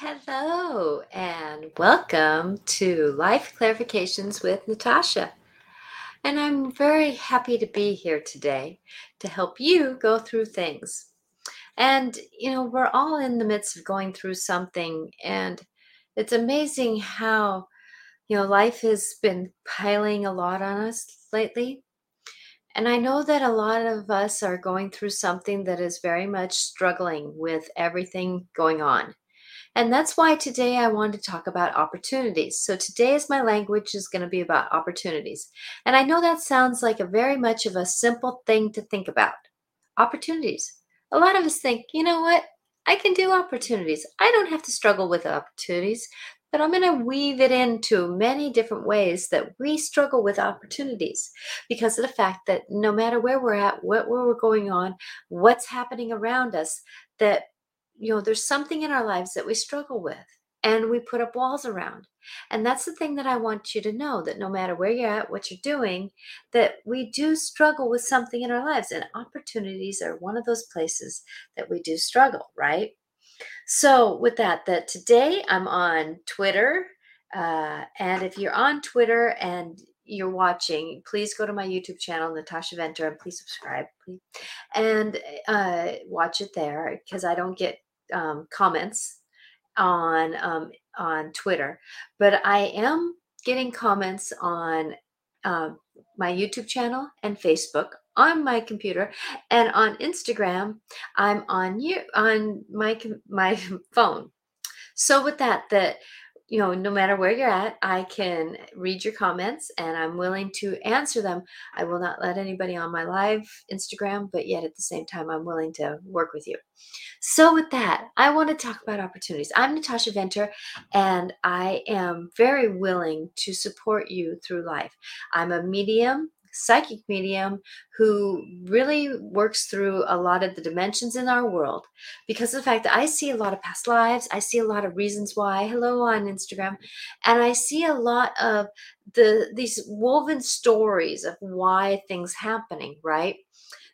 Hello, and welcome to Life Clarifications with Natasha. And I'm very happy to be here today to help you go through things. And, you know, we're all in the midst of going through something, and it's amazing how, you know, life has been piling a lot on us lately. And I know that a lot of us are going through something that is very much struggling with everything going on. And that's why today I want to talk about opportunities. So today's my language is going to be about opportunities. And I know that sounds like a very much of a simple thing to think about. Opportunities. A lot of us think, you know what? I can do opportunities. I don't have to struggle with opportunities, but I'm going to weave it into many different ways that we struggle with opportunities because of the fact that no matter where we're at, what we're going on, what's happening around us, that you know, there's something in our lives that we struggle with and we put up walls around. And that's the thing that I want you to know that no matter where you're at, what you're doing, that we do struggle with something in our lives. And opportunities are one of those places that we do struggle, right? So, with that, that today I'm on Twitter. Uh, and if you're on Twitter and you're watching, please go to my YouTube channel, Natasha Venter, and please subscribe, please, and uh, watch it there because I don't get um, comments on um, on Twitter, but I am getting comments on uh, my YouTube channel and Facebook on my computer and on Instagram. I'm on you on my my phone. So with that, that you know, no matter where you're at, I can read your comments and I'm willing to answer them. I will not let anybody on my live Instagram, but yet at the same time, I'm willing to work with you. So, with that, I want to talk about opportunities. I'm Natasha Venter, and I am very willing to support you through life. I'm a medium psychic medium who really works through a lot of the dimensions in our world because of the fact that I see a lot of past lives, I see a lot of reasons why. Hello on Instagram, and I see a lot of the these woven stories of why things happening, right?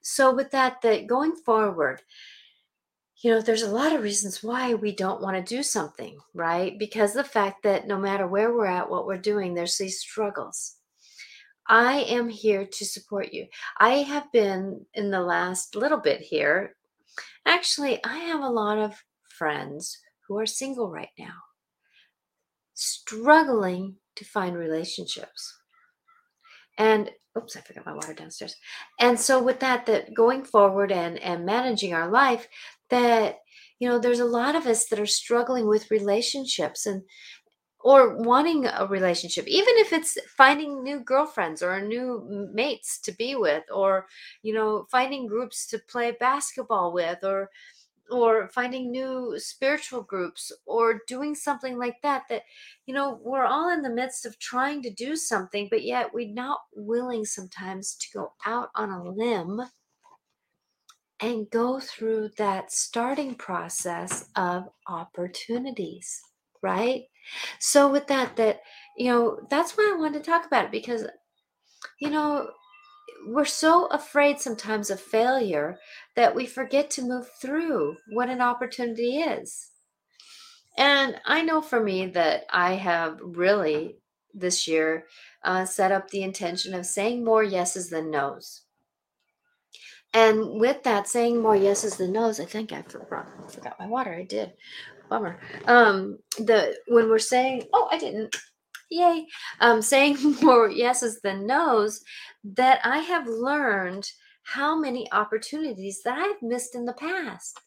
So with that, that going forward, you know, there's a lot of reasons why we don't want to do something, right? Because the fact that no matter where we're at, what we're doing, there's these struggles. I am here to support you. I have been in the last little bit here. Actually, I have a lot of friends who are single right now, struggling to find relationships. And oops, I forgot my water downstairs. And so with that, that going forward and and managing our life, that you know, there's a lot of us that are struggling with relationships and or wanting a relationship even if it's finding new girlfriends or new mates to be with or you know finding groups to play basketball with or or finding new spiritual groups or doing something like that that you know we're all in the midst of trying to do something but yet we're not willing sometimes to go out on a limb and go through that starting process of opportunities right so with that, that you know, that's why I wanted to talk about it because you know, we're so afraid sometimes of failure that we forget to move through what an opportunity is. And I know for me that I have really this year uh, set up the intention of saying more yeses than nos. And with that, saying more yeses than nos, I think I forgot, forgot my water. I did bummer. Um, the when we're saying, oh, I didn't, yay, um, saying more yeses than nos, that I have learned how many opportunities that I've missed in the past,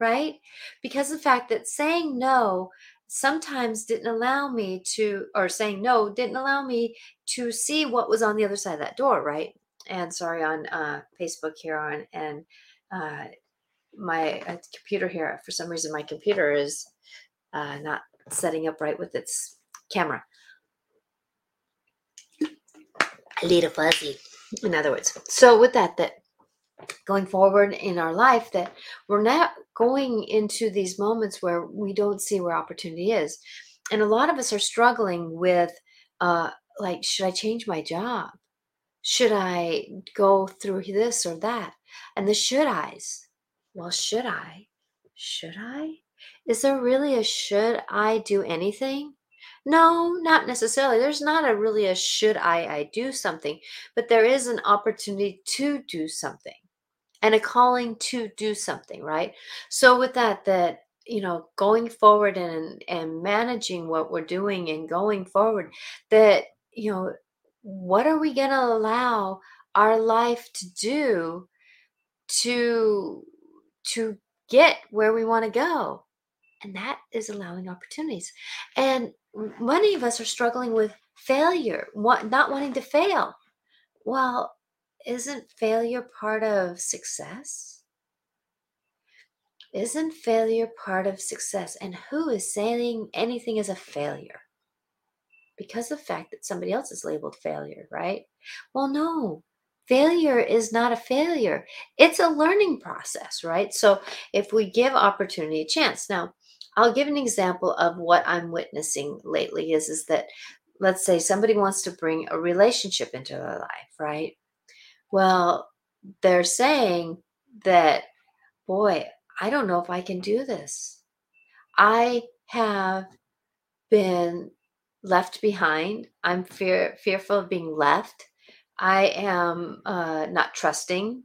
right? Because the fact that saying no sometimes didn't allow me to, or saying no didn't allow me to see what was on the other side of that door, right? And sorry on uh, Facebook here on and uh, my uh, computer here for some reason my computer is uh, not setting up right with its camera. A little fuzzy in other words. So with that that going forward in our life that we're not going into these moments where we don't see where opportunity is. And a lot of us are struggling with uh like should i change my job? Should i go through this or that? And the should i's well, should I? Should I? Is there really a should I do anything? No, not necessarily. There's not a really a should I I do something, but there is an opportunity to do something and a calling to do something, right? So with that that you know going forward and and managing what we're doing and going forward that you know what are we going to allow our life to do to to get where we want to go and that is allowing opportunities. And many of us are struggling with failure not wanting to fail. Well isn't failure part of success? Isn't failure part of success? And who is saying anything is a failure? Because the fact that somebody else is labeled failure right? Well no failure is not a failure. It's a learning process right? So if we give opportunity a chance now i'll give an example of what i'm witnessing lately is is that let's say somebody wants to bring a relationship into their life right? Well they're saying that boy i don't know if i can do this. I have been left behind. I'm fear fearful of being left I am uh, not trusting.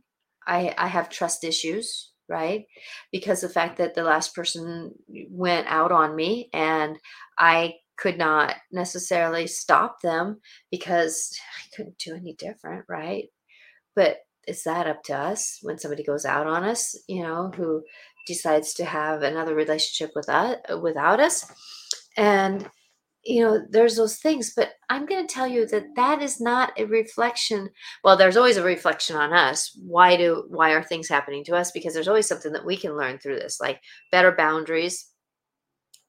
I, I have trust issues, right? Because the fact that the last person went out on me and I could not necessarily stop them because I couldn't do any different, right? But is that up to us when somebody goes out on us, you know, who decides to have another relationship with us without us? And you know there's those things but i'm going to tell you that that is not a reflection well there's always a reflection on us why do why are things happening to us? Because there's always something that we can learn through this like better boundaries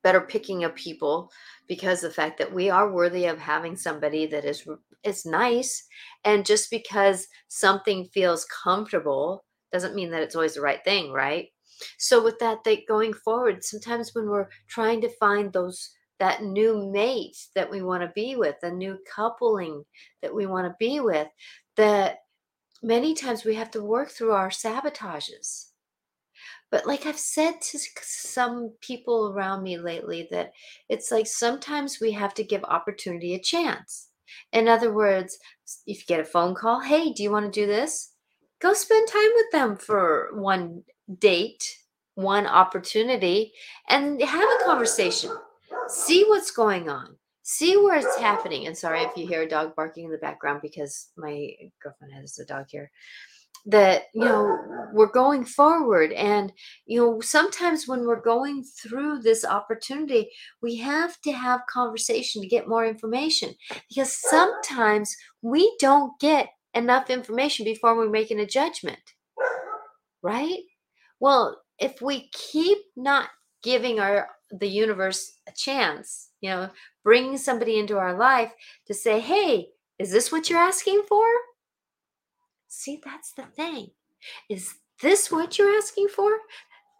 better picking of people because the fact that we are worthy of having somebody that is is nice and just because something feels comfortable doesn't mean that it's always the right thing right? So with that they going forward sometimes when we're trying to find those that new mate that we want to be with, the new coupling that we want to be with, that many times we have to work through our sabotages. But like I've said to some people around me lately, that it's like sometimes we have to give opportunity a chance. In other words, if you get a phone call, hey, do you want to do this? Go spend time with them for one date, one opportunity, and have a conversation see what's going on. See where it's happening. And sorry if you hear a dog barking in the background because my girlfriend has a dog here. That you know we're going forward. And you know sometimes when we're going through this opportunity we have to have conversation to get more information. Because sometimes we don't get enough information before we're making a judgment right? Well if we keep not giving our the universe a chance, you know, bringing somebody into our life to say, hey, is this what you're asking for? See, that's the thing. Is this what you're asking for?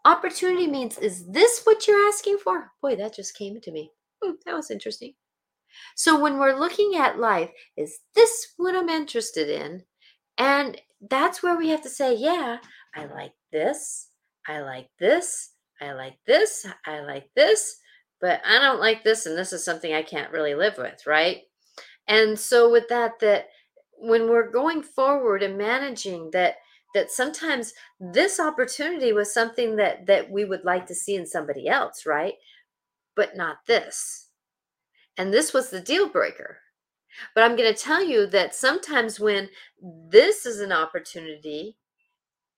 Opportunity means, is this what you're asking for? Boy, that just came to me. Hmm, that was interesting. So, when we're looking at life, is this what I'm interested in? And that's where we have to say, yeah, I like this. I like this. I like this, I like this, but I don't like this, and this is something I can't really live with, right? And so with that, that when we're going forward and managing that that sometimes this opportunity was something that that we would like to see in somebody else right? But not this. And this was the deal breaker. But i'm going to tell you that sometimes when this is an opportunity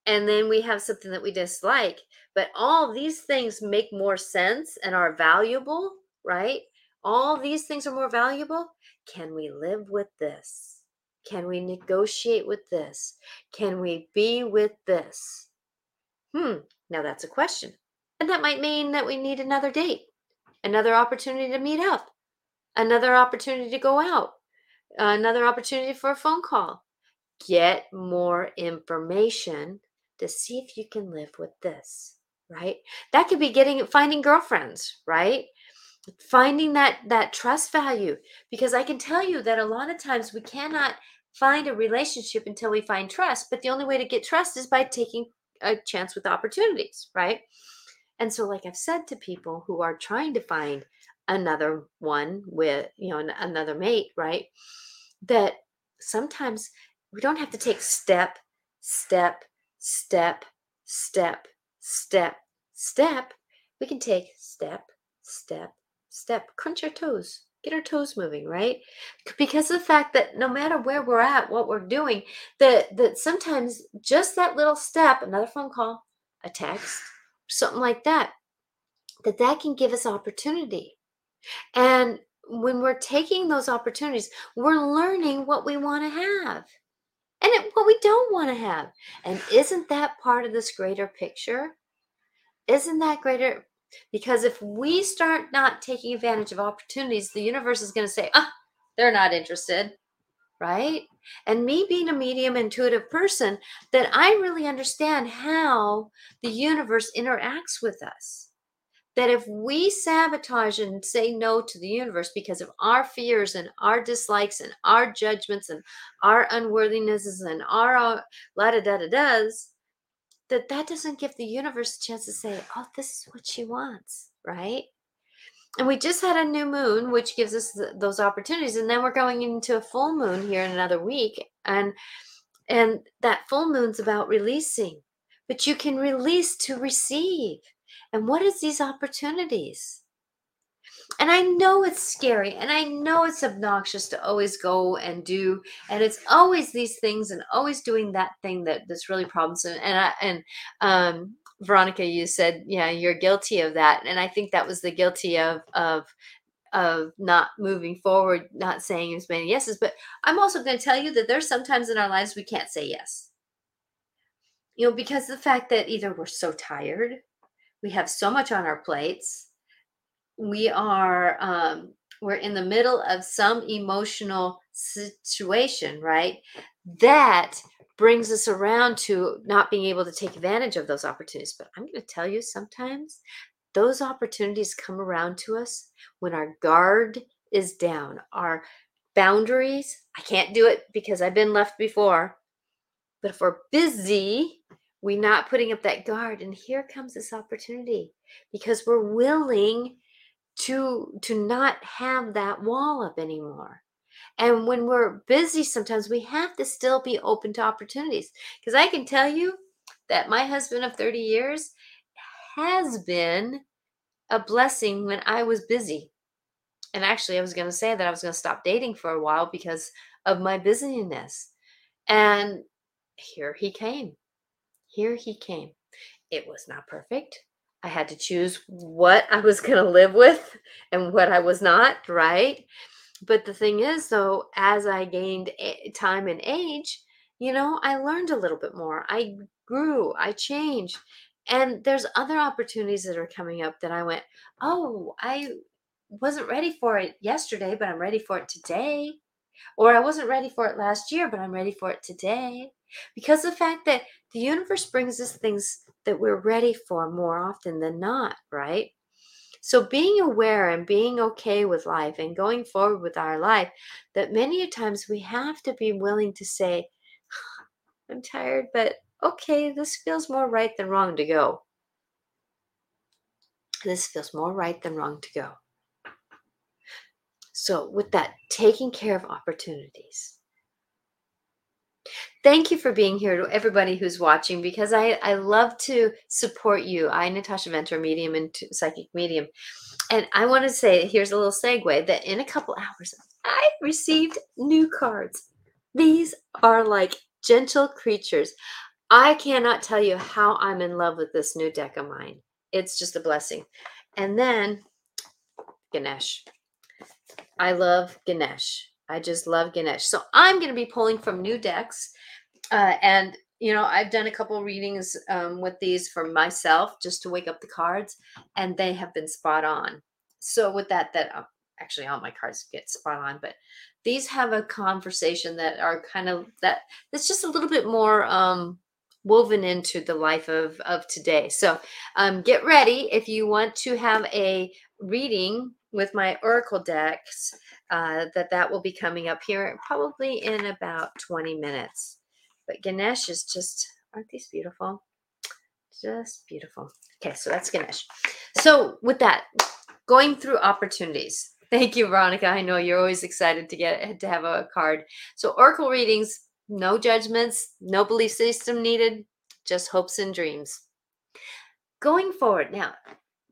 and then we have something that we dislike but all these things make more sense and are valuable right? All these things are more valuable. Can we live with this? Can we negotiate with this? Can we be with this? Hmm now that's a question and that might mean that we need another date another opportunity to meet up another opportunity to go out another opportunity for a phone call. Get more information to see if you can live with this, right? That could be getting finding girlfriends, right? Finding that that trust value because I can tell you that a lot of times we cannot find a relationship until we find trust, but the only way to get trust is by taking a chance with opportunities, right? And so, like I've said to people who are trying to find another one with, you know, another mate, right? That sometimes we don't have to take step, step, step, step, step, step. We can take step, step, step. Crunch our toes, get our toes moving, right? Because of the fact that no matter where we're at, what we're doing, that that sometimes just that little step, another phone call, a text, something like that, that that can give us opportunity. And when we're taking those opportunities, we're learning what we want to have and it, what we don't want to have. And isn't that part of this greater picture? Isn't that greater? Because if we start not taking advantage of opportunities, the universe is going to say, ah, they're not interested, right? And me being a medium intuitive person, that I really understand how the universe interacts with us that if we sabotage and say no to the universe because of our fears and our dislikes and our judgments and our unworthinesses and our uh, la da da da does, that that doesn't give the universe a chance to say, oh, this is what she wants, right? And we just had a new moon, which gives us th- those opportunities, and then we're going into a full moon here in another week, and and that full moon's about releasing, but you can release to receive and what is these opportunities? And I know it's scary and I know it's obnoxious to always go and do and it's always these things and always doing that thing that that's really problems and I, and um Veronica you said yeah you're guilty of that and I think that was the guilty of of of not moving forward not saying as many yeses but I'm also going to tell you that there's sometimes in our lives we can't say yes you know because the fact that either we're so tired we have so much on our plates. We are um, we're in the middle of some emotional situation right? That brings us around to not being able to take advantage of those opportunities. But i'm going to tell you sometimes those opportunities come around to us when our guard is down our boundaries i can't do it because i've been left before. But if we're busy we're not putting up that guard and here comes this opportunity because we're willing to to not have that wall up anymore. And when we're busy sometimes we have to still be open to opportunities because i can tell you that my husband of 30 years has been a blessing when i was busy. And actually i was going to say that i was going to stop dating for a while because of my busyness. And here he came here he came. It was not perfect. I had to choose what I was going to live with and what I was not, right? But the thing is, though, as I gained time and age, you know, I learned a little bit more. I grew, I changed. And there's other opportunities that are coming up that I went, oh, I wasn't ready for it yesterday, but I'm ready for it today. Or I wasn't ready for it last year, but I'm ready for it today. Because the fact that the universe brings us things that we're ready for more often than not, right? So being aware and being okay with life and going forward with our life, that many times we have to be willing to say, I'm tired, but okay, this feels more right than wrong to go. This feels more right than wrong to go. So, with that, taking care of opportunities. Thank you for being here to everybody who's watching because I, I love to support you. I, Natasha Venter, medium and psychic medium. And I want to say, here's a little segue that in a couple hours, I received new cards. These are like gentle creatures. I cannot tell you how I'm in love with this new deck of mine. It's just a blessing. And then Ganesh. I love Ganesh. I just love Ganesh. So I'm going to be pulling from new decks. Uh, and, you know, I've done a couple readings um, with these for myself just to wake up the cards, and they have been spot on. So with that, that uh, actually all my cards get spot on, but these have a conversation that are kind of that that's just a little bit more um, woven into the life of of today. So um, get ready if you want to have a reading with my oracle decks uh, that that will be coming up here probably in about 20 minutes but ganesh is just aren't these beautiful Just beautiful. Okay, so that's Ganesh. So with that, going through opportunities. Thank you, Veronica. I know you're always excited to get to have a card. So oracle readings, no judgments, no belief system needed, just hopes and dreams. Going forward, now,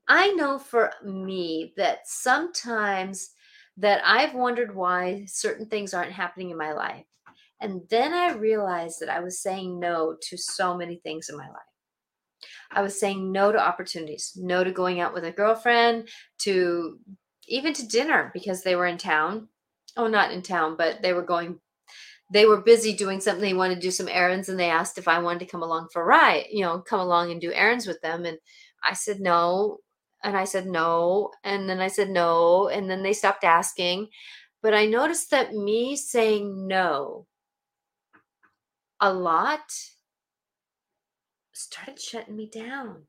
I know for me that sometimes that I've wondered why certain things aren't happening in my life. And then I realized that I was saying no to so many things in my life. I was saying no to opportunities, no to going out with a girlfriend, to even to dinner because they were in town. Oh, not in town, but they were going, they were busy doing something. They wanted to do some errands and they asked if I wanted to come along for a ride, you know, come along and do errands with them. And I said no. And I said no. And then I said no. And then they stopped asking. But I noticed that me saying no a lot started shutting me down.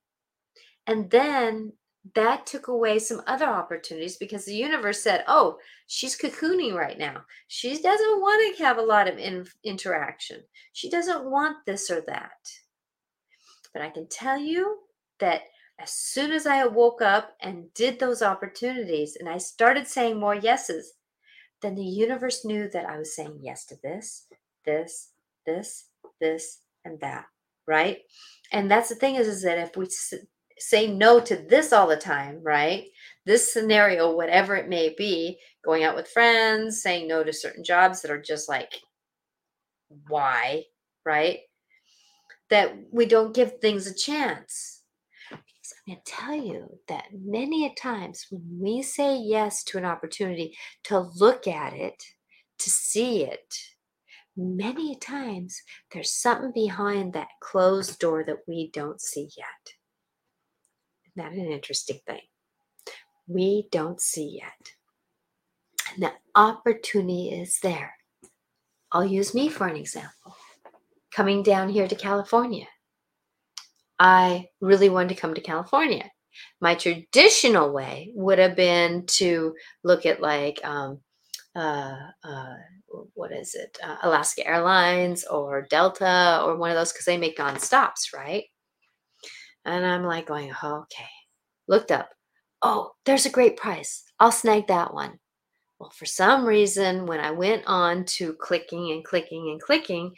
And then that took away some other opportunities because the universe said, oh, she's cocooning right now. She doesn't want to have a lot of in- interaction. She doesn't want this or that. But I can tell you that as soon as I woke up and did those opportunities and I started saying more yeses, then the universe knew that I was saying yes to this, this, this, this, and that right? And that's the thing is, is that if we say no to this all the time, right? This scenario, whatever it may be, going out with friends, saying no to certain jobs that are just like, why, right? That we don't give things a chance. I'm going to tell you that many a times when we say yes to an opportunity to look at it, to see it, many times there's something behind that closed door that we don't see yet. Isn't that an interesting thing? We don't see yet. And the opportunity is there. I'll use me for an example. Coming down here to California, I really wanted to come to California. My traditional way would have been to look at like um, uh, uh, what is it, uh, Alaska Airlines or Delta or one of those because they make non-stops, right? And I'm like going, oh, okay. Looked up. Oh, there's a great price. I'll snag that one. Well, for some reason, when I went on to clicking and clicking and clicking,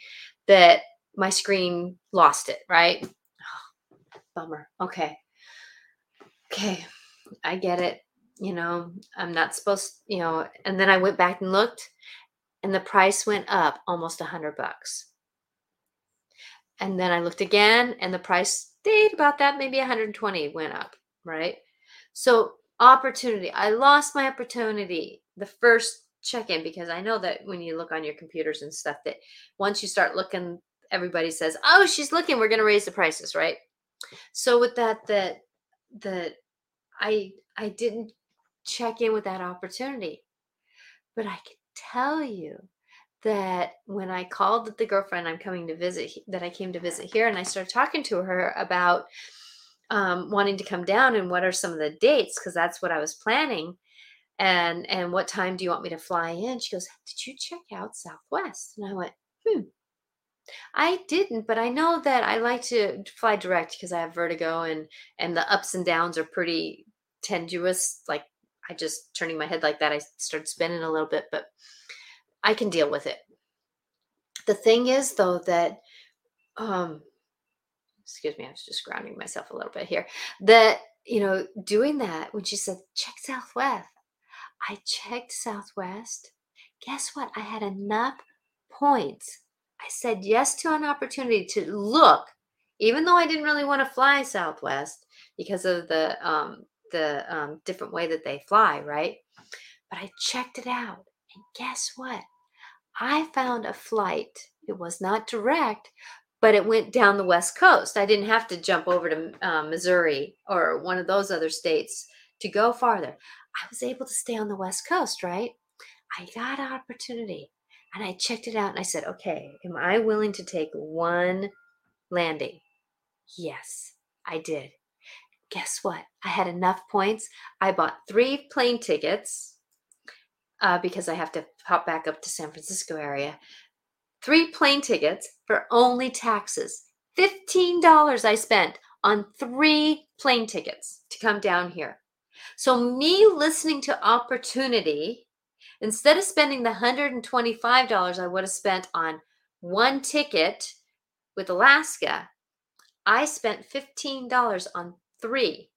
that my screen lost it, right? Oh, bummer. Okay. Okay. I get it you know, I'm not supposed, you know, and then I went back and looked and the price went up almost a hundred bucks. And then I looked again and the price stayed about that, maybe 120 went up, right? So opportunity, I lost my opportunity the first check-in because I know that when you look on your computers and stuff that once you start looking, everybody says, oh, she's looking, we're going to raise the prices, right? So with that, that, that I, I didn't check in with that opportunity. But I can tell you that when I called the girlfriend I'm coming to visit, that I came to visit here, and I started talking to her about um, wanting to come down and what are some of the dates because that's what I was planning. And and what time do you want me to fly in? She goes, Did you check out Southwest? And I went, Hmm. I didn't, but I know that I like to fly direct because I have vertigo and and the ups and downs are pretty tenuous, like I just turning my head like that, I started spinning a little bit, but I can deal with it. The thing is, though, that, um, excuse me, I was just grounding myself a little bit here. That, you know, doing that, when she said, check Southwest, I checked Southwest. Guess what? I had enough points. I said yes to an opportunity to look, even though I didn't really want to fly Southwest because of the um, the um, different way that they fly, right? But I checked it out. And guess what? I found a flight. It was not direct, but it went down the West Coast. I didn't have to jump over to uh, Missouri or one of those other states to go farther. I was able to stay on the West Coast, right? I got an opportunity and I checked it out and I said, okay, am I willing to take one landing? Yes, I did guess what? I had enough points. I bought three plane tickets uh, because I have to hop back up to San Francisco area. Three plane tickets for only taxes. $15 I spent on three plane tickets to come down here. So, me listening to opportunity, instead of spending the $125 I would have spent on one ticket with Alaska, I spent $15 on three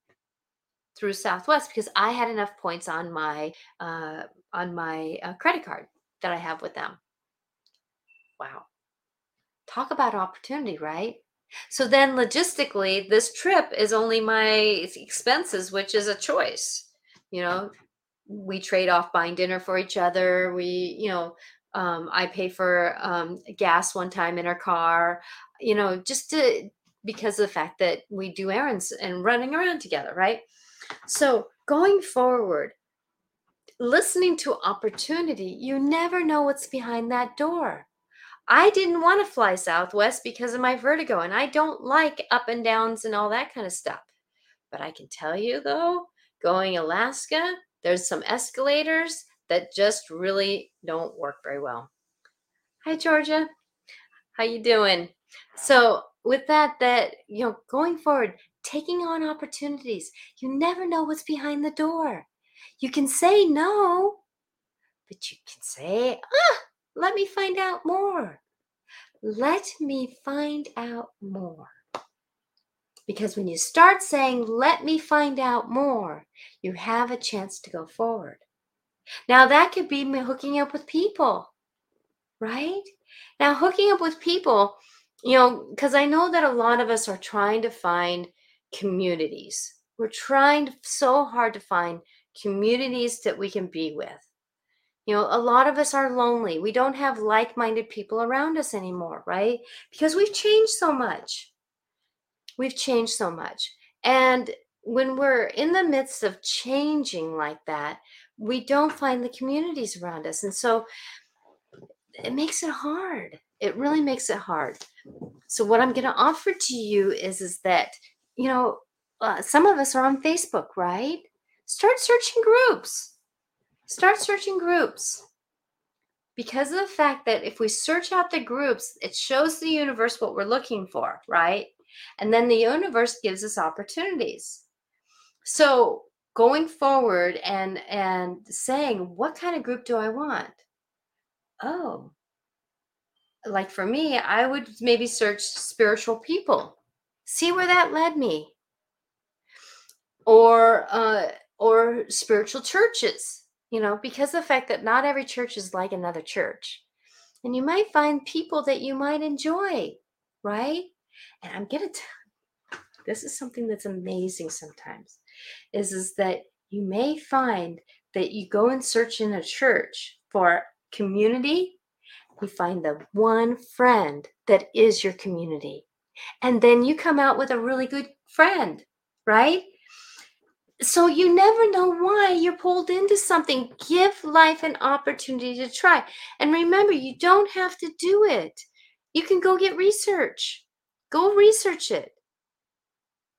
through Southwest because I had enough points on my uh, on my uh, credit card that I have with them. Wow. Talk about opportunity, right? So then logistically, this trip is only my expenses, which is a choice. You know, we trade off buying dinner for each other. We, you know, um, I pay for um, gas one time in our car, you know, just to because of the fact that we do errands and running around together, right? So going forward, listening to opportunity, you never know what's behind that door. I didn't want to fly Southwest because of my vertigo, and I don't like up and downs and all that kind of stuff. But I can tell you though, going Alaska, there's some escalators that just really don't work very well. Hi Georgia. How you doing? So, with that that you know, going forward, taking on opportunities, you never know what's behind the door. You can say no, but you can say, "Ah, let me find out more. Let me find out more." Because when you start saying, let me find out more, you have a chance to go forward. Now, that could be hooking up with people, right? Now, hooking up with people, you know, because I know that a lot of us are trying to find communities. We're trying so hard to find communities that we can be with. You know, a lot of us are lonely. We don't have like minded people around us anymore, right? Because we've changed so much. We've changed so much. And when we're in the midst of changing like that, we don't find the communities around us. And so it makes it hard. It really makes it hard. So what I'm going to offer to you is is that, you know, uh, some of us are on Facebook, right? Start searching groups. Start searching groups. Because of the fact that if we search out the groups, it shows the universe what we're looking for, right? And then the universe gives us opportunities. So going forward and and saying what kind of group do i want oh like for me i would maybe search spiritual people. See where that led me. Or uh or spiritual churches you know because the fact that not every church is like another church. And you might find people that you might enjoy right? And i'm gonna tell this is something that's amazing sometimes is is that you may find that you go and search in a church for community you find the one friend that is your community. And then you come out with a really good friend right? So you never know why you're pulled into something. Give life an opportunity to try. And remember you don't have to do it. You can go get research. Go research it.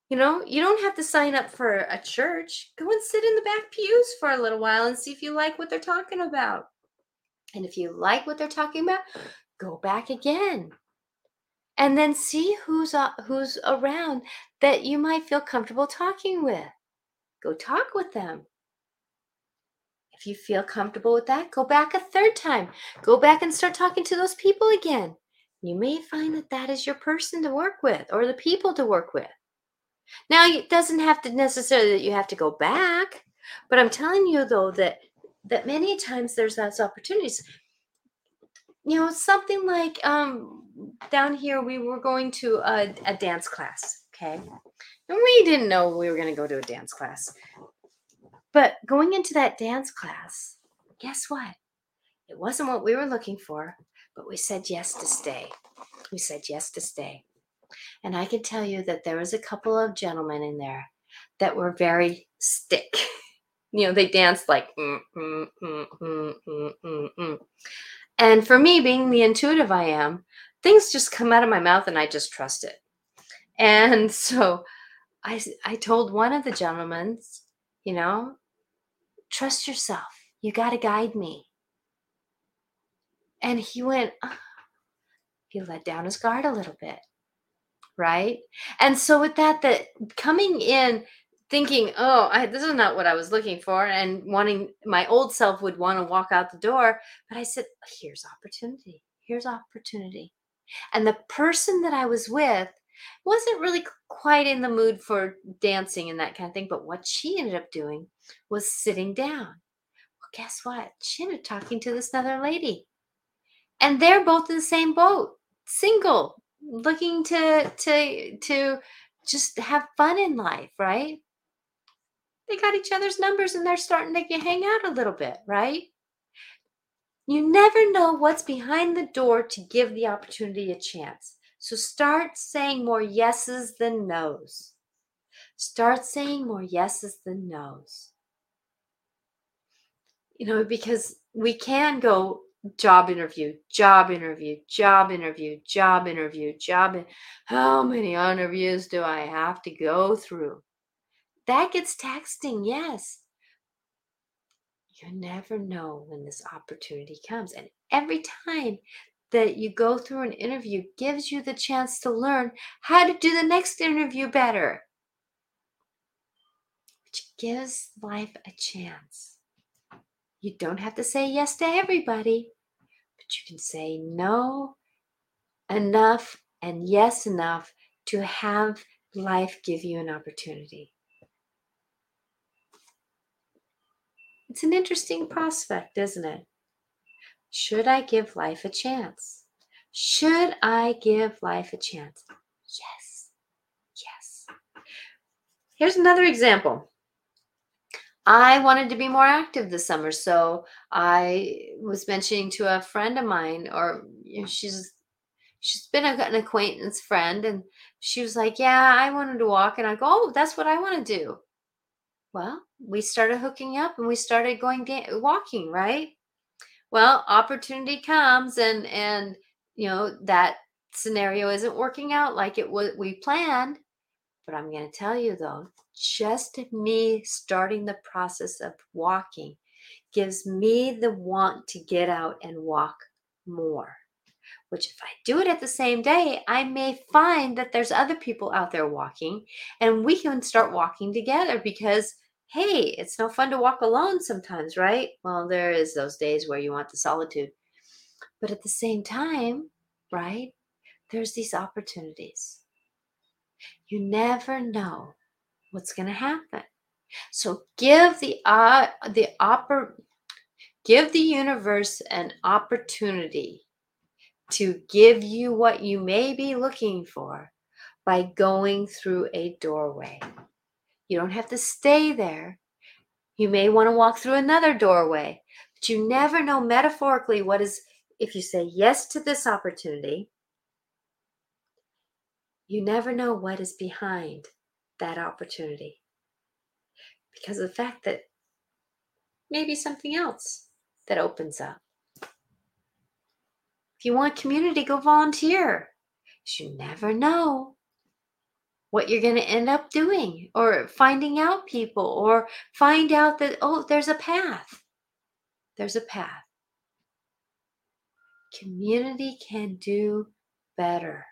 You know, you don't have to sign up for a church. Go and sit in the back pews for a little while and see if you like what they're talking about. And if you like what they're talking about, go back again. And then see who's uh, who's around that you might feel comfortable talking with. Go talk with them. If you feel comfortable with that, go back a third time. Go back and start talking to those people again. You may find that that is your person to work with or the people to work with. Now, it doesn't have to necessarily that you have to go back, but I'm telling you though that that many times there's those opportunities. You know, something like um, down here, we were going to a, a dance class. Okay, and we didn't know we were going to go to a dance class, but going into that dance class, guess what? It wasn't what we were looking for, but we said yes to stay. We said yes to stay. And I can tell you that there was a couple of gentlemen in there that were very stick. you know, they danced like, mm, mm, mm, mm, mm, mm, and for me, being the intuitive I am, things just come out of my mouth and I just trust it. And so I, I told one of the gentlemen, you know, trust yourself. You got to guide me. And he went, he let down his guard a little bit. right? And so with that, that coming in thinking, oh, I, this is not what I was looking for, and wanting my old self would want to walk out the door. But I said, here's opportunity. Here's opportunity. And the person that I was with wasn't really quite in the mood for dancing and that kind of thing. But what she ended up doing was sitting down. Well, guess what? She ended up talking to this other lady. And they're both in the same boat, single, looking to to to just have fun in life, right? They got each other's numbers and they're starting to hang out a little bit, right? You never know what's behind the door to give the opportunity a chance. So start saying more yeses than nos. Start saying more yeses than nos. You know, because we can go job interview, job interview, job interview, job interview, job. In- How many interviews do I have to go through? That gets texting, yes. You never know when this opportunity comes. And every time that you go through an interview gives you the chance to learn how to do the next interview better. Which gives life a chance. You don't have to say yes to everybody, but you can say no enough and yes enough to have life give you an opportunity. It's an interesting prospect, isn't it? Should I give life a chance? Should I give life a chance? Yes. Yes. Here's another example. I wanted to be more active this summer, so I was mentioning to a friend of mine, or you know, she's she's been an acquaintance friend, and she was like, "Yeah, I wanted to walk," and I go, "Oh, that's what I want to do." Well, we started hooking up, and we started going da- walking, right? Well, opportunity comes, and and you know that scenario isn't working out like it was we planned. But I'm going to tell you though, just me starting the process of walking gives me the want to get out and walk more. Which, if I do it at the same day, I may find that there's other people out there walking and we can start walking together because, hey, it's no fun to walk alone sometimes, right? Well, there is those days where you want the solitude. But at the same time, right, there's these opportunities. You never know what's going to happen. So give the uh, the oppor- give the universe an opportunity to give you what you may be looking for by going through a doorway. You don't have to stay there. You may want to walk through another doorway, but you never know metaphorically what is if you say yes to this opportunity, you never know what is behind that opportunity because of the fact that maybe something else that opens up. If you want community, go volunteer. You never know what you're going to end up doing or finding out people or find out that, oh, there's a path. There's a path. Community can do better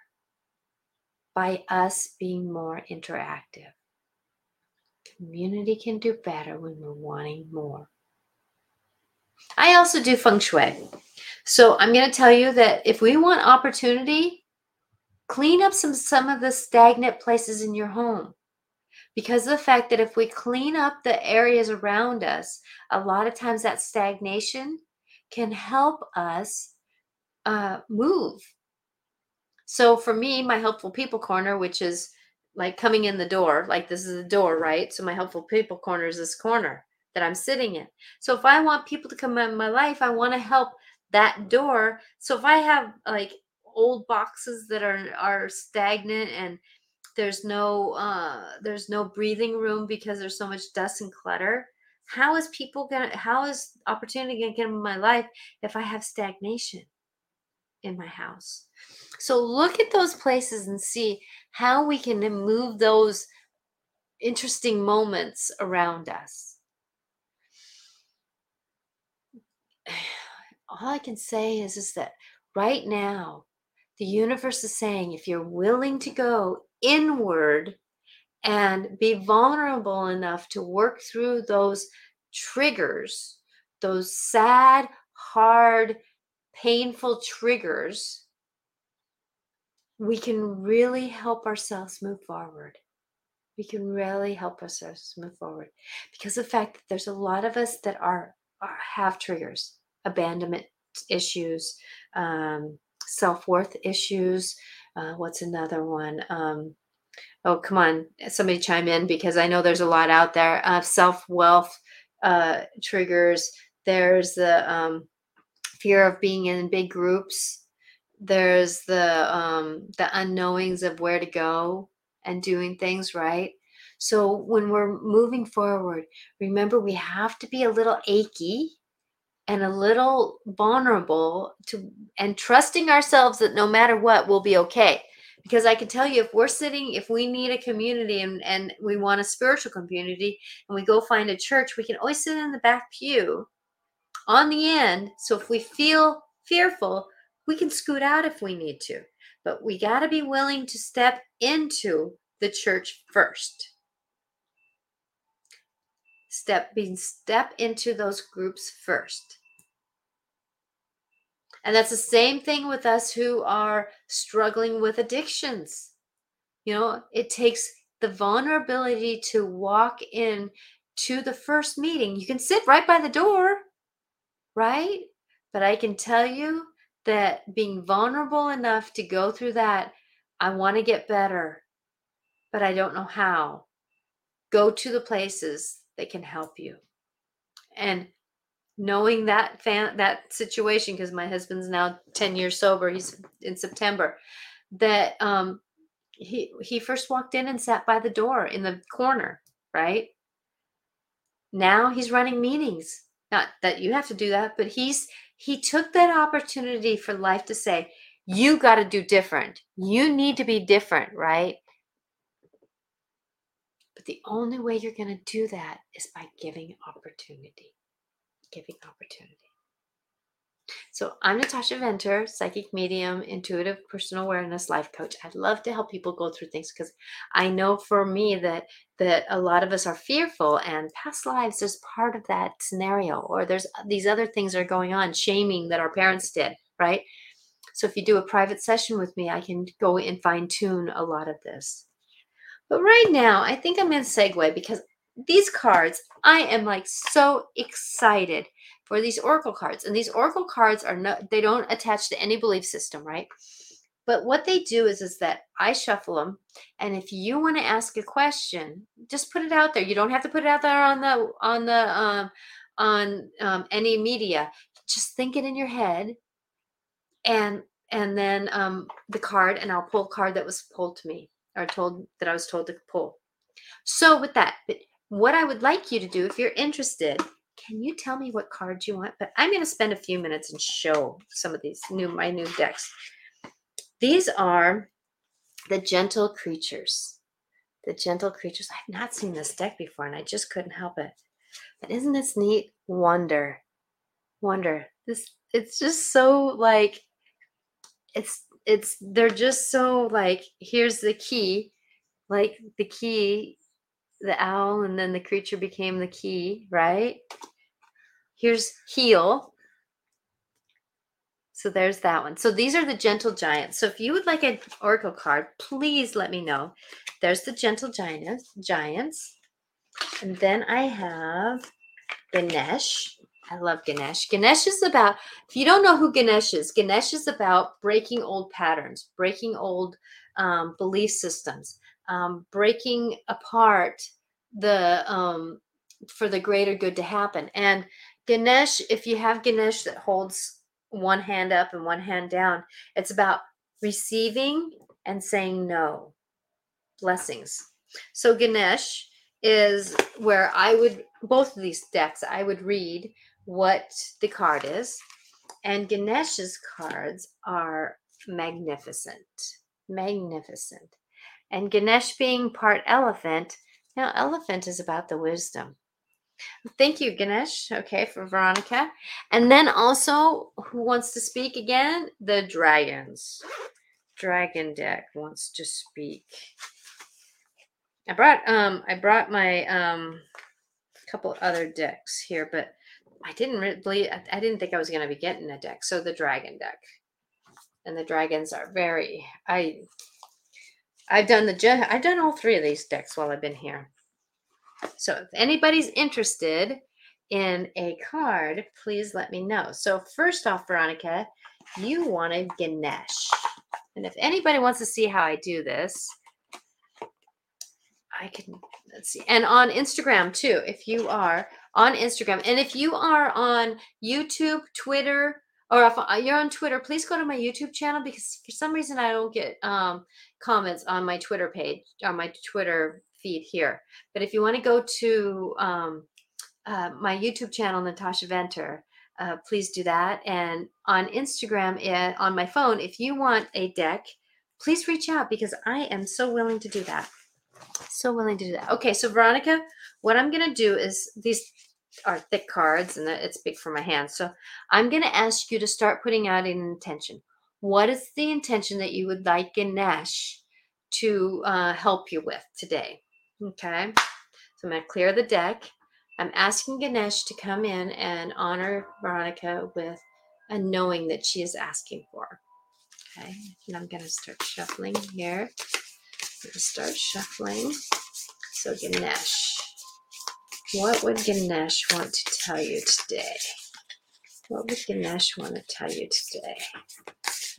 by us being more interactive. Community can do better when we're wanting more. I also do feng shui. So I'm going to tell you that if we want opportunity, clean up some some of the stagnant places in your home. Because of the fact that if we clean up the areas around us, a lot of times that stagnation can help us uh, move so for me, my helpful people corner, which is like coming in the door, like this is the door, right? So my helpful people corner is this corner that I'm sitting in. So if I want people to come in my life, I want to help that door. So if I have like old boxes that are are stagnant and there's no uh there's no breathing room because there's so much dust and clutter how is people gonna how is opportunity gonna get in my life if i have stagnation in my house so look at those places and see how we can move those interesting moments around us. All I can say is, is that right now, The universe is saying if you're willing to go inward and be vulnerable enough to work through those triggers, those sad, hard, painful triggers, we can really help ourselves move forward. We can really help ourselves move forward because the fact that there's a lot of us that are, are have triggers, abandonment issues, um, self worth issues. Uh, what's another one? Um, oh, come on, somebody chime in because I know there's a lot out there. Uh, self wealth uh, triggers. There's the um, fear of being in big groups. There's the um, the unknowings of where to go and doing things right. So when we're moving forward, remember we have to be a little achy and a little vulnerable to and trusting ourselves that no matter what we'll be okay. Because i can tell you if we're sitting if we need a community and, and we want a spiritual community and we go find a church we can always sit in the back pew. On the end so if we feel fearful we can scoot out if we need to. But we got to be willing to step into the church first. Step being step into those groups first and that's the same thing with us who are struggling with addictions. You know, it takes the vulnerability to walk in to the first meeting. You can sit right by the door, right? But I can tell you that being vulnerable enough to go through that, I want to get better, but I don't know how. Go to the places that can help you. And knowing that fan that situation because my husband's now 10 years sober he's in september that um he he first walked in and sat by the door in the corner right? Now he's running meetings. Not that you have to do that but he's he took that opportunity for life to say you got to do different. You need to be different right? But the only way you're going to do that is by giving opportunity giving opportunity. So, I'm Natasha Venter, psychic medium, intuitive personal awareness life coach. I'd love to help people go through things because I know for me that that a lot of us are fearful and past lives is part of that scenario or there's these other things are going on, shaming that our parents did, right? So if you do a private session with me, I can go and fine tune a lot of this. But right now, I think I'm to segue because these cards, I am like so excited for these oracle cards. And these oracle cards are not they don't attach to any belief system, right? But what they do is is that I shuffle them and if you want to ask a question, just put it out there. You don't have to put it out there on the on the um on um, any media. Just think it in your head and and then um, the card and I'll pull a card that was pulled to me or told that I was told to pull. So with that, but what I would like you to do, if you're interested, can you tell me what cards you want? But I'm going to spend a few minutes and show some of these new my new decks. These are the gentle creatures. The gentle creatures. I've not seen this deck before, and I just couldn't help it. But isn't this neat? Wonder, wonder. This it's just so like it's it's they're just so like here's the key, like the key the owl and then the creature became the key, right? Here's heal. So there's that one. So these are the gentle giants. So if you would like an oracle card, please let me know. There's the gentle giants, giants. And then I have Ganesh. I love Ganesh. Ganesh is about, if you don't know who Ganesh is, Ganesh is about breaking old patterns, breaking old um, belief systems, um, breaking apart the um, for the greater good to happen. And Ganesh, if you have Ganesh that holds one hand up and one hand down, it's about receiving and saying no. Blessings. So Ganesh is where I would both of these decks I would read what the card is. And Ganesh's cards are magnificent. Magnificent. And Ganesh being part elephant, now elephant is about the wisdom. Thank you, Ganesh. Okay, for Veronica. And then also, who wants to speak again? The dragons. dragon deck wants to speak. I brought um I brought my um couple other decks here, but I didn't really I, I didn't think I was going to be getting a deck. So the dragon deck. And the dragons are very I I've done the I've done all three of these decks while I've been here. So if anybody's interested in a card, please let me know. So first off, Veronica, you wanted Ganesh. And if anybody wants to see how I do this, I can let's see. And on Instagram too, if you are on Instagram, and if you are on YouTube, Twitter, or if you're on Twitter, please go to my YouTube channel because for some reason I don't get um, comments on my Twitter page, on my Twitter feed here. But if you want to go to um, uh, my YouTube channel, Natasha Venter, uh, please do that. And on Instagram and on my phone, if you want a deck, please reach out because I am so willing to do that. So willing to do that. Okay, so Veronica, what I'm going to do is these are thick cards and it's big for my hands. So I'm going to ask you to start putting out an intention. What is the intention that you would like Ganesh to uh, help you with today? Okay, so I'm going to clear the deck. I'm asking Ganesh to come in and honor Veronica with a knowing that she is asking for. Okay, and I'm going to start shuffling here. Start shuffling. So Ganesh. What would Ganesh want to tell you today? What would Ganesh want to tell you today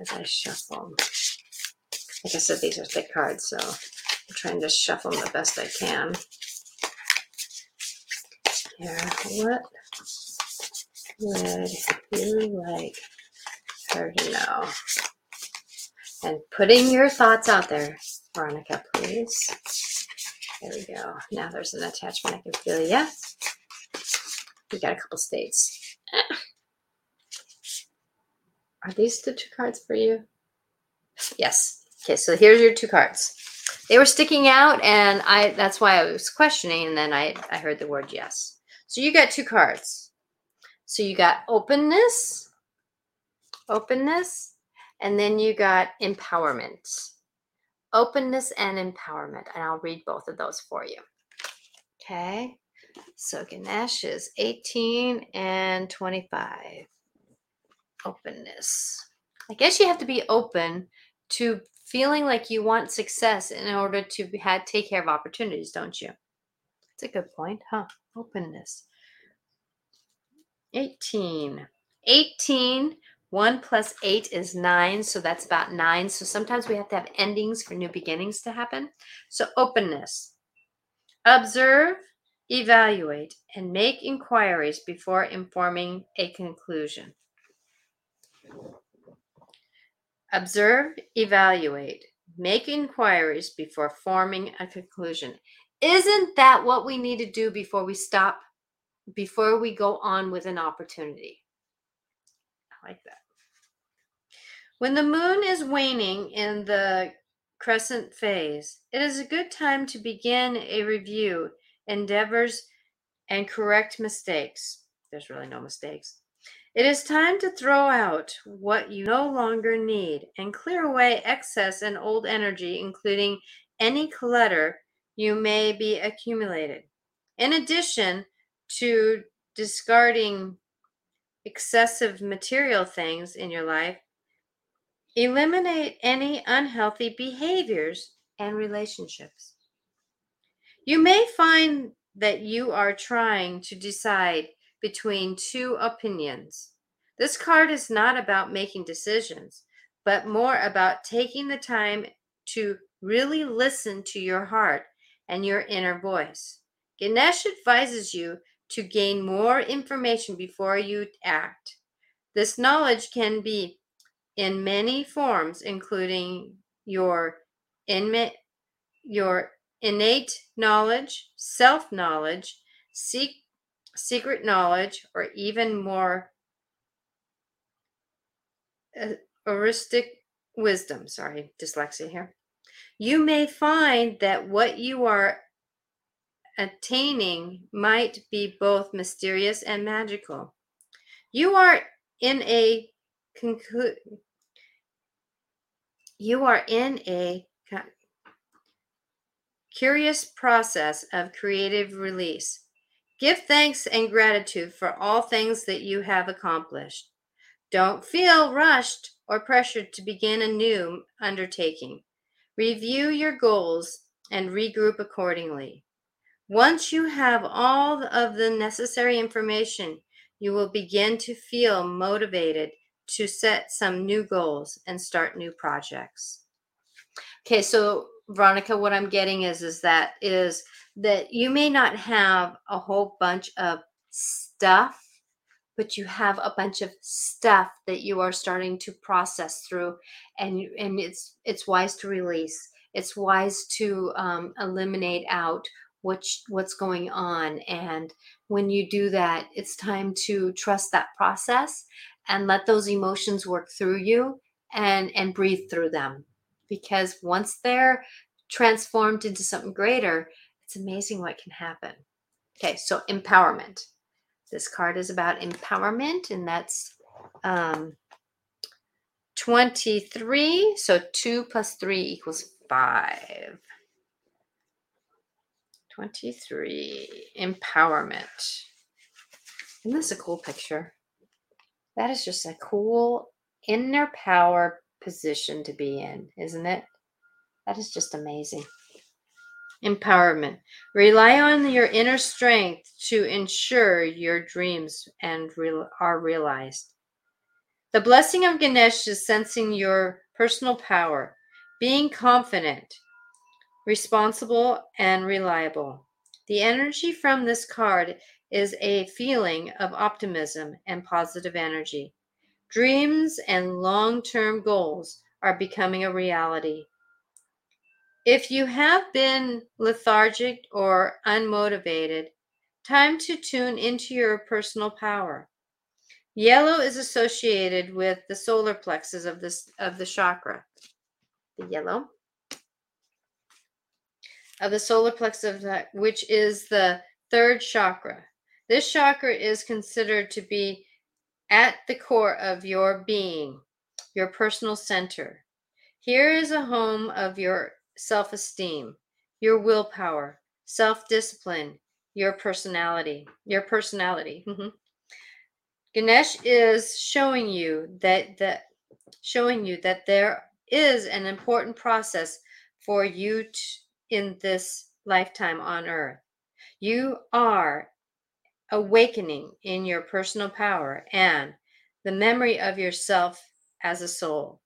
as I shuffle? Like I said, these are thick cards, so I'm trying to shuffle them the best I can. Here, what would you like her to know? And putting your thoughts out there, Veronica, please. There we go. Now there's an attachment. I can feel yeah. We got a couple states. Are these the two cards for you? Yes. Okay, so here's your two cards. They were sticking out, and I that's why I was questioning, and then I, I heard the word yes. So you got two cards. So you got openness, openness, and then you got empowerment openness and empowerment. And I'll read both of those for you. Okay. So Ganesh is 18 and 25. Openness. I guess you have to be open to feeling like you want success in order to have, take care of opportunities, don't you? That's a good point, huh? Openness. 18. 18 one plus eight is nine, so that's about nine. So sometimes we have to have endings for new beginnings to happen. So openness. Observe, evaluate, and make inquiries before informing a conclusion. Observe, evaluate, make inquiries before forming a conclusion. Isn't that what we need to do before we stop, before we go on with an opportunity? I like that. When the moon is waning in the crescent phase, it is a good time to begin a review, endeavors, and correct mistakes. There's really no mistakes. It is time to throw out what you no longer need and clear away excess and old energy, including any clutter you may be accumulated. In addition to discarding excessive material things in your life, Eliminate any unhealthy behaviors and relationships. You may find that you are trying to decide between two opinions. This card is not about making decisions, but more about taking the time to really listen to your heart and your inner voice. Ganesh advises you to gain more information before you act. This knowledge can be in many forms, including your inmate, your innate knowledge, self knowledge, secret knowledge, or even more uh, heuristic wisdom. Sorry, dyslexia here. You may find that what you are attaining might be both mysterious and magical. You are in a conclu- you are in a curious process of creative release. Give thanks and gratitude for all things that you have accomplished. Don't feel rushed or pressured to begin a new undertaking. Review your goals and regroup accordingly. Once you have all of the necessary information, you will begin to feel motivated to set some new goals and start new projects. Okay, so Veronica, what I'm getting is is that is that you may not have a whole bunch of stuff, but you have a bunch of stuff that you are starting to process through, and and it's it's wise to release. It's wise to um, eliminate out what's what's going on, and when you do that, it's time to trust that process and let those emotions work through you and and breathe through them. Because once they're transformed into something greater it's amazing what can happen. Okay so empowerment. This card is about empowerment and that's um 23 so 2 plus 3 equals 5 23 empowerment. Isn't this a cool picture that is just a cool inner power position to be in, isn't it? That is just amazing. Empowerment. Rely on your inner strength to ensure your dreams and real, are realized. The blessing of Ganesh is sensing your personal power, being confident, responsible, and reliable. The energy from this card is a feeling of optimism and positive energy. Dreams and long term goals are becoming a reality. If you have been lethargic or unmotivated, time to tune into your personal power. Yellow is associated with the solar plexus of this of the chakra. The yellow of the solar plexus that, which is the third chakra. This chakra is considered to be at the core of your being, your personal center. Here is a home of your self esteem, your willpower, self discipline, your personality, your personality. Mm-hmm. Ganesh is showing you that that showing you that there is an important process for you to, in this lifetime on earth. You are awakening in your personal power and the memory of yourself as a soul.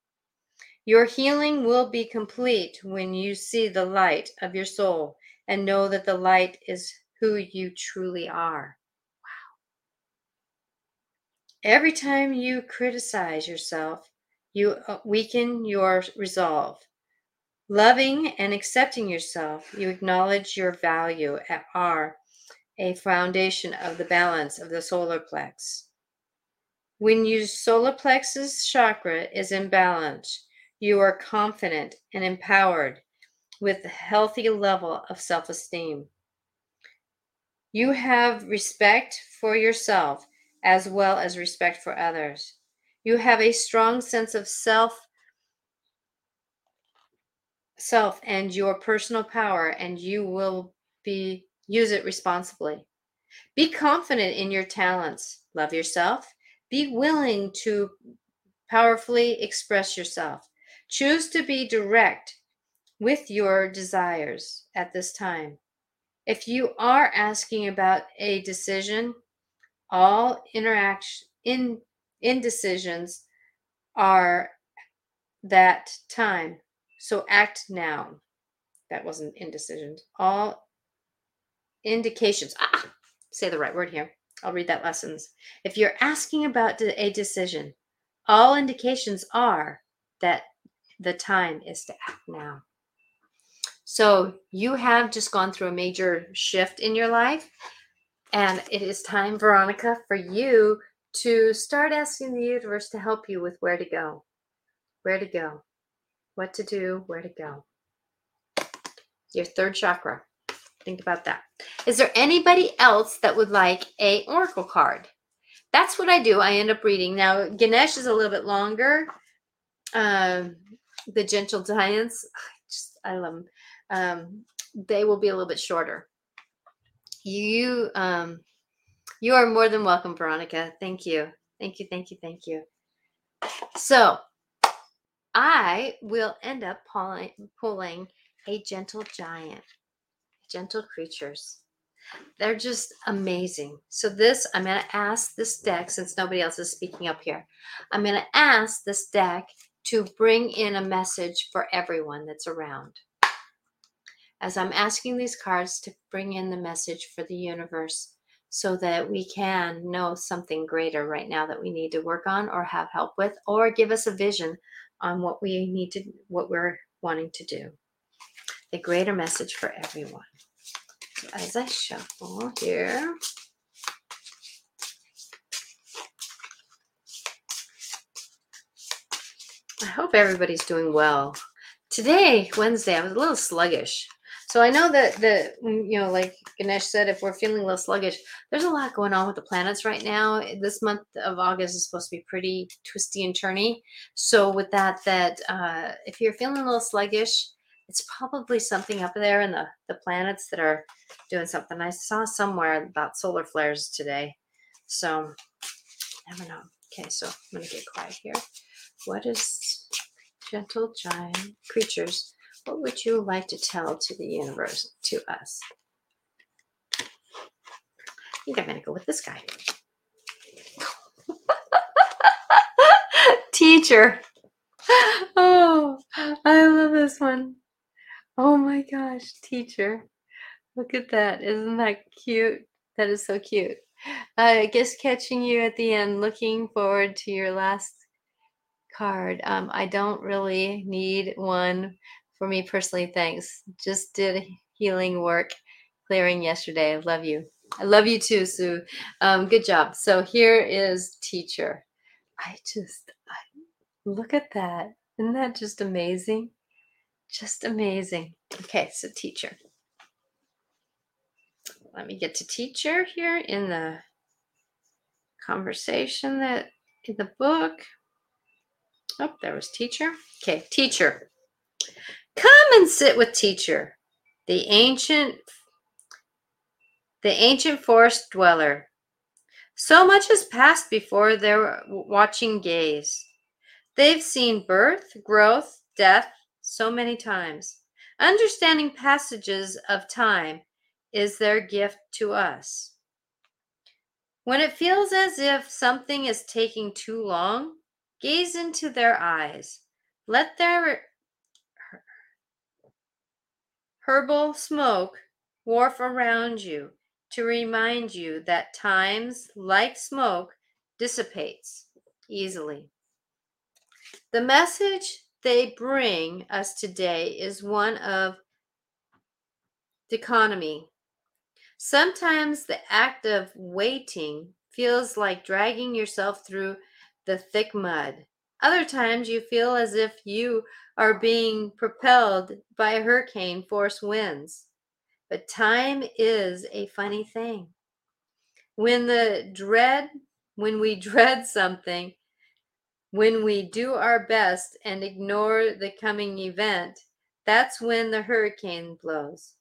Your healing will be complete when you see the light of your soul and know that the light is who you truly are. Wow. Every time you criticize yourself, you uh, weaken your resolve. Loving and accepting yourself, you acknowledge your value at are a foundation of the balance of the solar plex. When your solar plexus chakra is in balance, you are confident and empowered with a healthy level of self esteem. You have respect for yourself as well as respect for others. You have a strong sense of self self and your personal power and you will be Use it responsibly. Be confident in your talents. Love yourself. Be willing to powerfully express yourself. Choose to be direct with your desires at this time. If you are asking about a decision, all interaction in indecisions are that time. So act now. That wasn't indecision. All indications. Ah, say the right word here. I'll read that lessons. If you're asking about a decision, all indications are that the time is to act now. So you have just gone through a major shift in your life. And it is time, Veronica, for you to start asking the universe to help you with where to go, where to go, what to do, where to go. Your third chakra. Think about that. Is there anybody else that would like a oracle card? That's what I do. I end up reading. Now, Ganesh is a little bit longer. Um, the gentle giants, I just I love them. Um, they will be a little bit shorter. You um, you are more than welcome, Veronica. Thank you, thank you, thank you, thank you. So I will end up pulling, pulling a gentle giant, gentle creatures. They're just amazing. So this, I'm going to ask this deck, since nobody else is speaking up here, I'm going to ask this deck to bring in a message for everyone that's around. As I'm asking these cards to bring in the message for the universe so that we can know something greater right now that we need to work on or have help with or give us a vision on what we need to what we're wanting to do. The greater message for everyone So as I shuffle here. I hope everybody's doing well. Today, Wednesday, I was a little sluggish. So I know that the mm, you know, like Ganesh said, if we're feeling a little sluggish, there's a lot going on with the planets right now. This month of August is supposed to be pretty twisty and turny. So with that, that uh, if you're feeling a little sluggish, it's probably something up there in the, the planets that are doing something. I saw somewhere about solar flares today. So, never know. Okay, so I'm going to get quiet here. What is gentle giant creatures? What would you like to tell to the universe, to us? I think I'm going to go with this guy. Teacher. Oh, I love this one. Oh my gosh, teacher. Look at that. Isn't that cute? That is so cute. I guess catching you at the end, looking forward to your last card. Um, I don't really need one for me personally. Thanks. Just did healing work clearing yesterday. Love you. I love you too, Sue. Um, good job. So here is teacher. I just I, look at that. Isn't that just amazing? Just amazing. Okay, so teacher. Let me get to teacher here in the conversation that in the book. Oh, there was teacher. Okay, teacher. Come and sit with teacher, the ancient the ancient forest dweller. So much has passed before their watching gaze. They've seen birth, growth, death, so many times. Understanding passages of time is their gift to us. When it feels as if something is taking too long, gaze into their eyes. Let their herbal smoke wharf around you to remind you that times, like smoke, dissipates easily. The message they bring us today is one of economy. Sometimes the act of waiting feels like dragging yourself through the thick mud. Other times you feel as if you are being propelled by hurricane force winds. But time is a funny thing. When the dread, when we dread something, when we do our best and ignore the coming event, that's when the hurricane blows.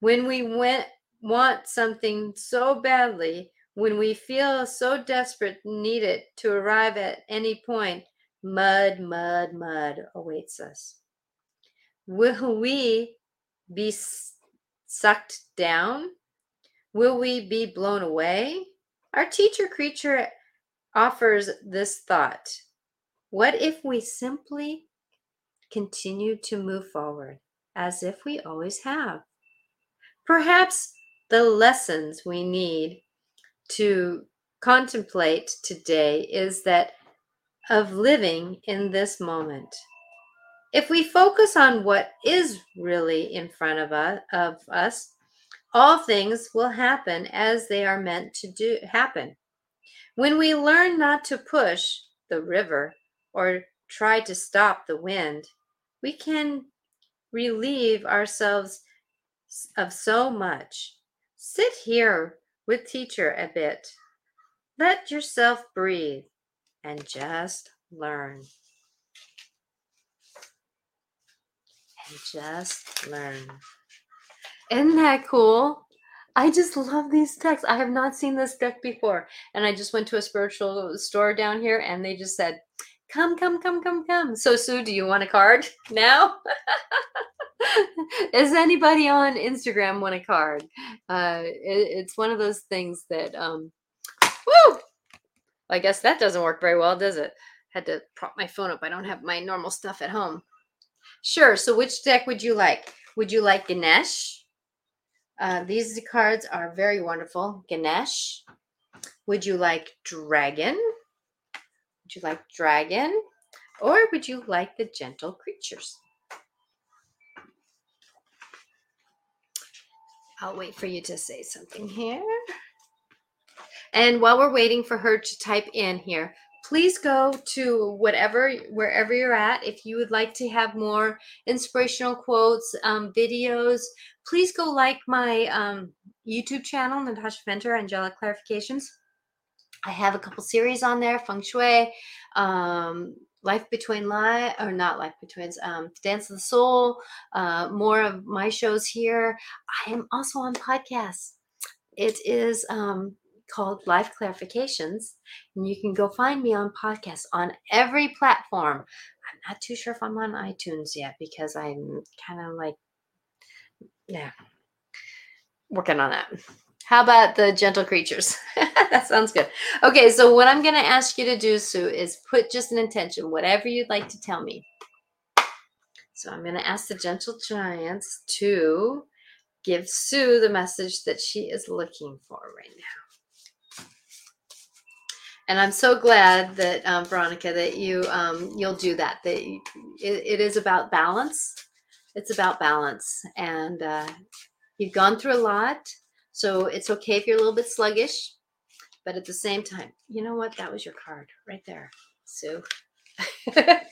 When we went, want something so badly, when we feel so desperate, need it to arrive at any point, mud, mud, mud awaits us. Will we be sucked down? Will we be blown away? Our teacher creature offers this thought What if we simply continue to move forward as if we always have? Perhaps the lessons we need to contemplate today is that of living in this moment. If we focus on what is really in front of us, of us, all things will happen as they are meant to do happen. When we learn not to push the river or try to stop the wind, we can relieve ourselves of so much. Sit here with teacher a bit. Let yourself breathe and just learn. and just learn. Isn't that cool? I just love these decks. I have not seen this deck before. And I just went to a spiritual store down here and they just said, come, come, come, come, come. So, Sue, do you want a card now? Is anybody on Instagram want a card? Uh, it, it's one of those things that, um, woo! I guess that doesn't work very well, does it? Had to prop my phone up. I don't have my normal stuff at home. Sure. So, which deck would you like? Would you like Ganesh? Uh, these cards are very wonderful. Ganesh. Would you like Dragon? Would you like Dragon? Or would you like the Gentle Creatures? I'll wait for you to say something here. And while we're waiting for her to type in here, please go to whatever wherever you're at. If you would like to have more inspirational quotes um, videos please go like my um, youtube channel natasha venter angelic clarifications. I have a couple series on there feng shui um, life between life or not life between um, dance of the soul uh, more of my shows here. I am also on podcasts. It is um, called Life Clarifications. And you can go find me on podcasts on every platform. I'm not too sure if I'm on iTunes yet because I'm kind of like, yeah, working on that. How about the gentle creatures? that sounds good. Okay, so what I'm going to ask you to do, Sue, is put just an intention, whatever you'd like to tell me. So I'm going to ask the gentle giants to give Sue the message that she is looking for right now and I'm so glad that um, Veronica that you um, you'll do that. That you, it, it is about balance. It's about balance, and uh, you've gone through a lot, so it's okay if you're a little bit sluggish, but at the same time, you know what? That was your card right there, Sue. that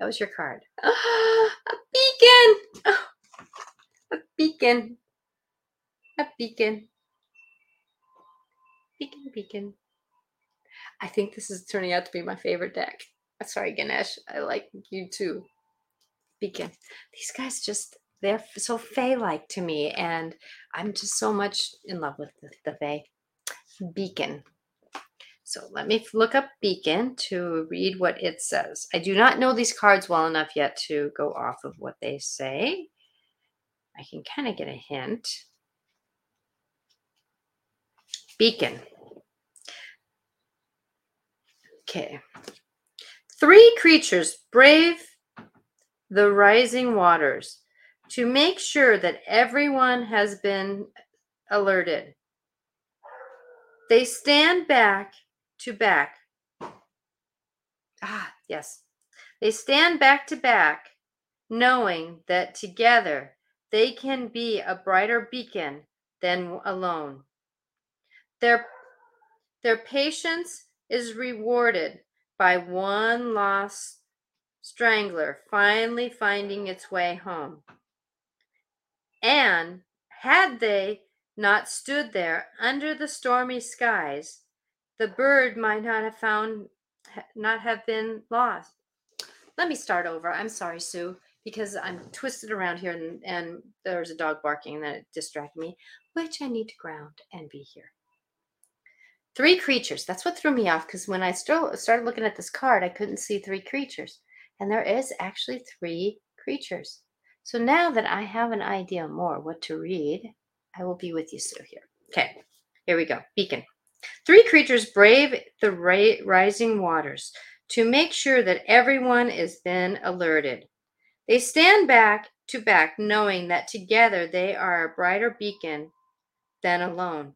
was your card. a beacon. a beacon. A beacon. Beacon, beacon. I think this is turning out to be my favorite deck. Uh, sorry, Ganesh. I like you too. Beacon. These guys just, they're so Fae like to me, and I'm just so much in love with the, the. Beacon. So let me look up Beacon to read what it says. I do not know these cards well enough yet to go off of what they say. I can kind of get a hint. Beacon. Okay. Three creatures brave the rising waters to make sure that everyone has been alerted. They stand back to back. Ah, yes. They stand back to back, knowing that together they can be a brighter beacon than alone. Their, their patience is rewarded by one lost strangler finally finding its way home. And had they not stood there under the stormy skies, the bird might not have found not have been lost. Let me start over. I'm sorry, Sue, because I'm twisted around here and, and there's a dog barking and that distracted me, which I need to ground and be here. Three creatures. That's what threw me off because when I st- started looking at this card, I couldn't see three creatures. And there is actually three creatures. So now that I have an idea more what to read, I will be with you still here. Okay, here we go. Beacon. Three creatures brave the ra- rising waters to make sure that everyone is then alerted. They stand back to back, knowing that together they are a brighter beacon than alone.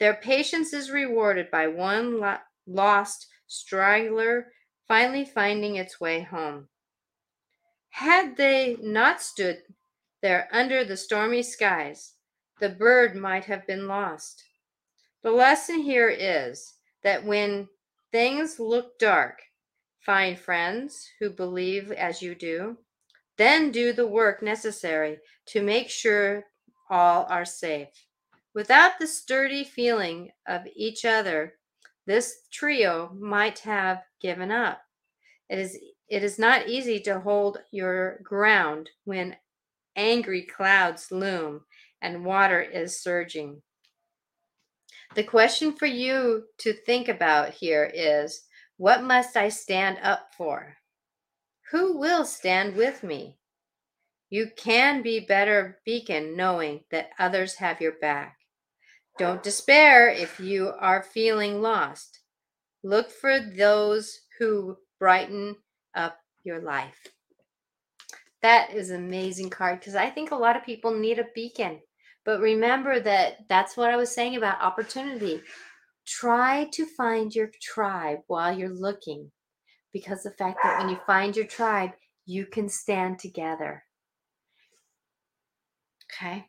Their patience is rewarded by one lo- lost straggler finally finding its way home. Had they not stood there under the stormy skies, the bird might have been lost. The lesson here is that when things look dark, find friends who believe as you do, then do the work necessary to make sure all are safe. Without the sturdy feeling of each other, this trio might have given up. It is it is not easy to hold your ground when angry clouds loom and water is surging. The question for you to think about here is what must I stand up for? Who will stand with me? You can be better beacon knowing that others have your back. Don't despair if you are feeling lost. Look for those who brighten up your life. That is an amazing card because I think a lot of people need a beacon. But remember that that's what I was saying about opportunity. Try to find your tribe while you're looking because the fact that when you find your tribe, you can stand together. Okay.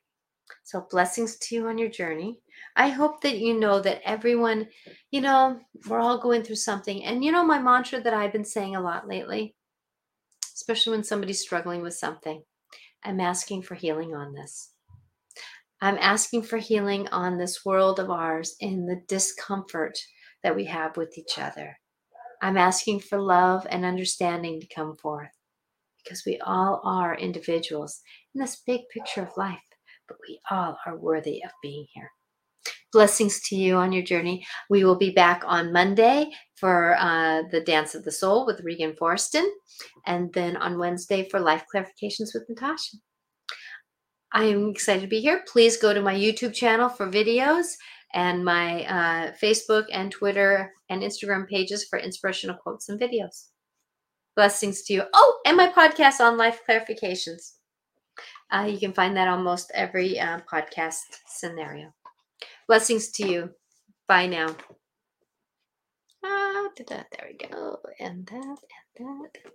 So, blessings to you on your journey. I hope that you know that everyone, you know, we're all going through something. And you know, my mantra that I've been saying a lot lately, especially when somebody's struggling with something, I'm asking for healing on this. I'm asking for healing on this world of ours in the discomfort that we have with each other. I'm asking for love and understanding to come forth because we all are individuals in this big picture of life, but we all are worthy of being here. Blessings to you on your journey. We will be back on Monday for uh, the Dance of the Soul with Regan Forston, and then on Wednesday for Life Clarifications with Natasha. I am excited to be here. Please go to my YouTube channel for videos and my uh, Facebook and Twitter and Instagram pages for inspirational quotes and videos. Blessings to you. Oh, and my podcast on life clarifications. Uh, you can find that almost every uh, podcast scenario. Blessings to you. Bye now. Ah, there we go. And that, and that.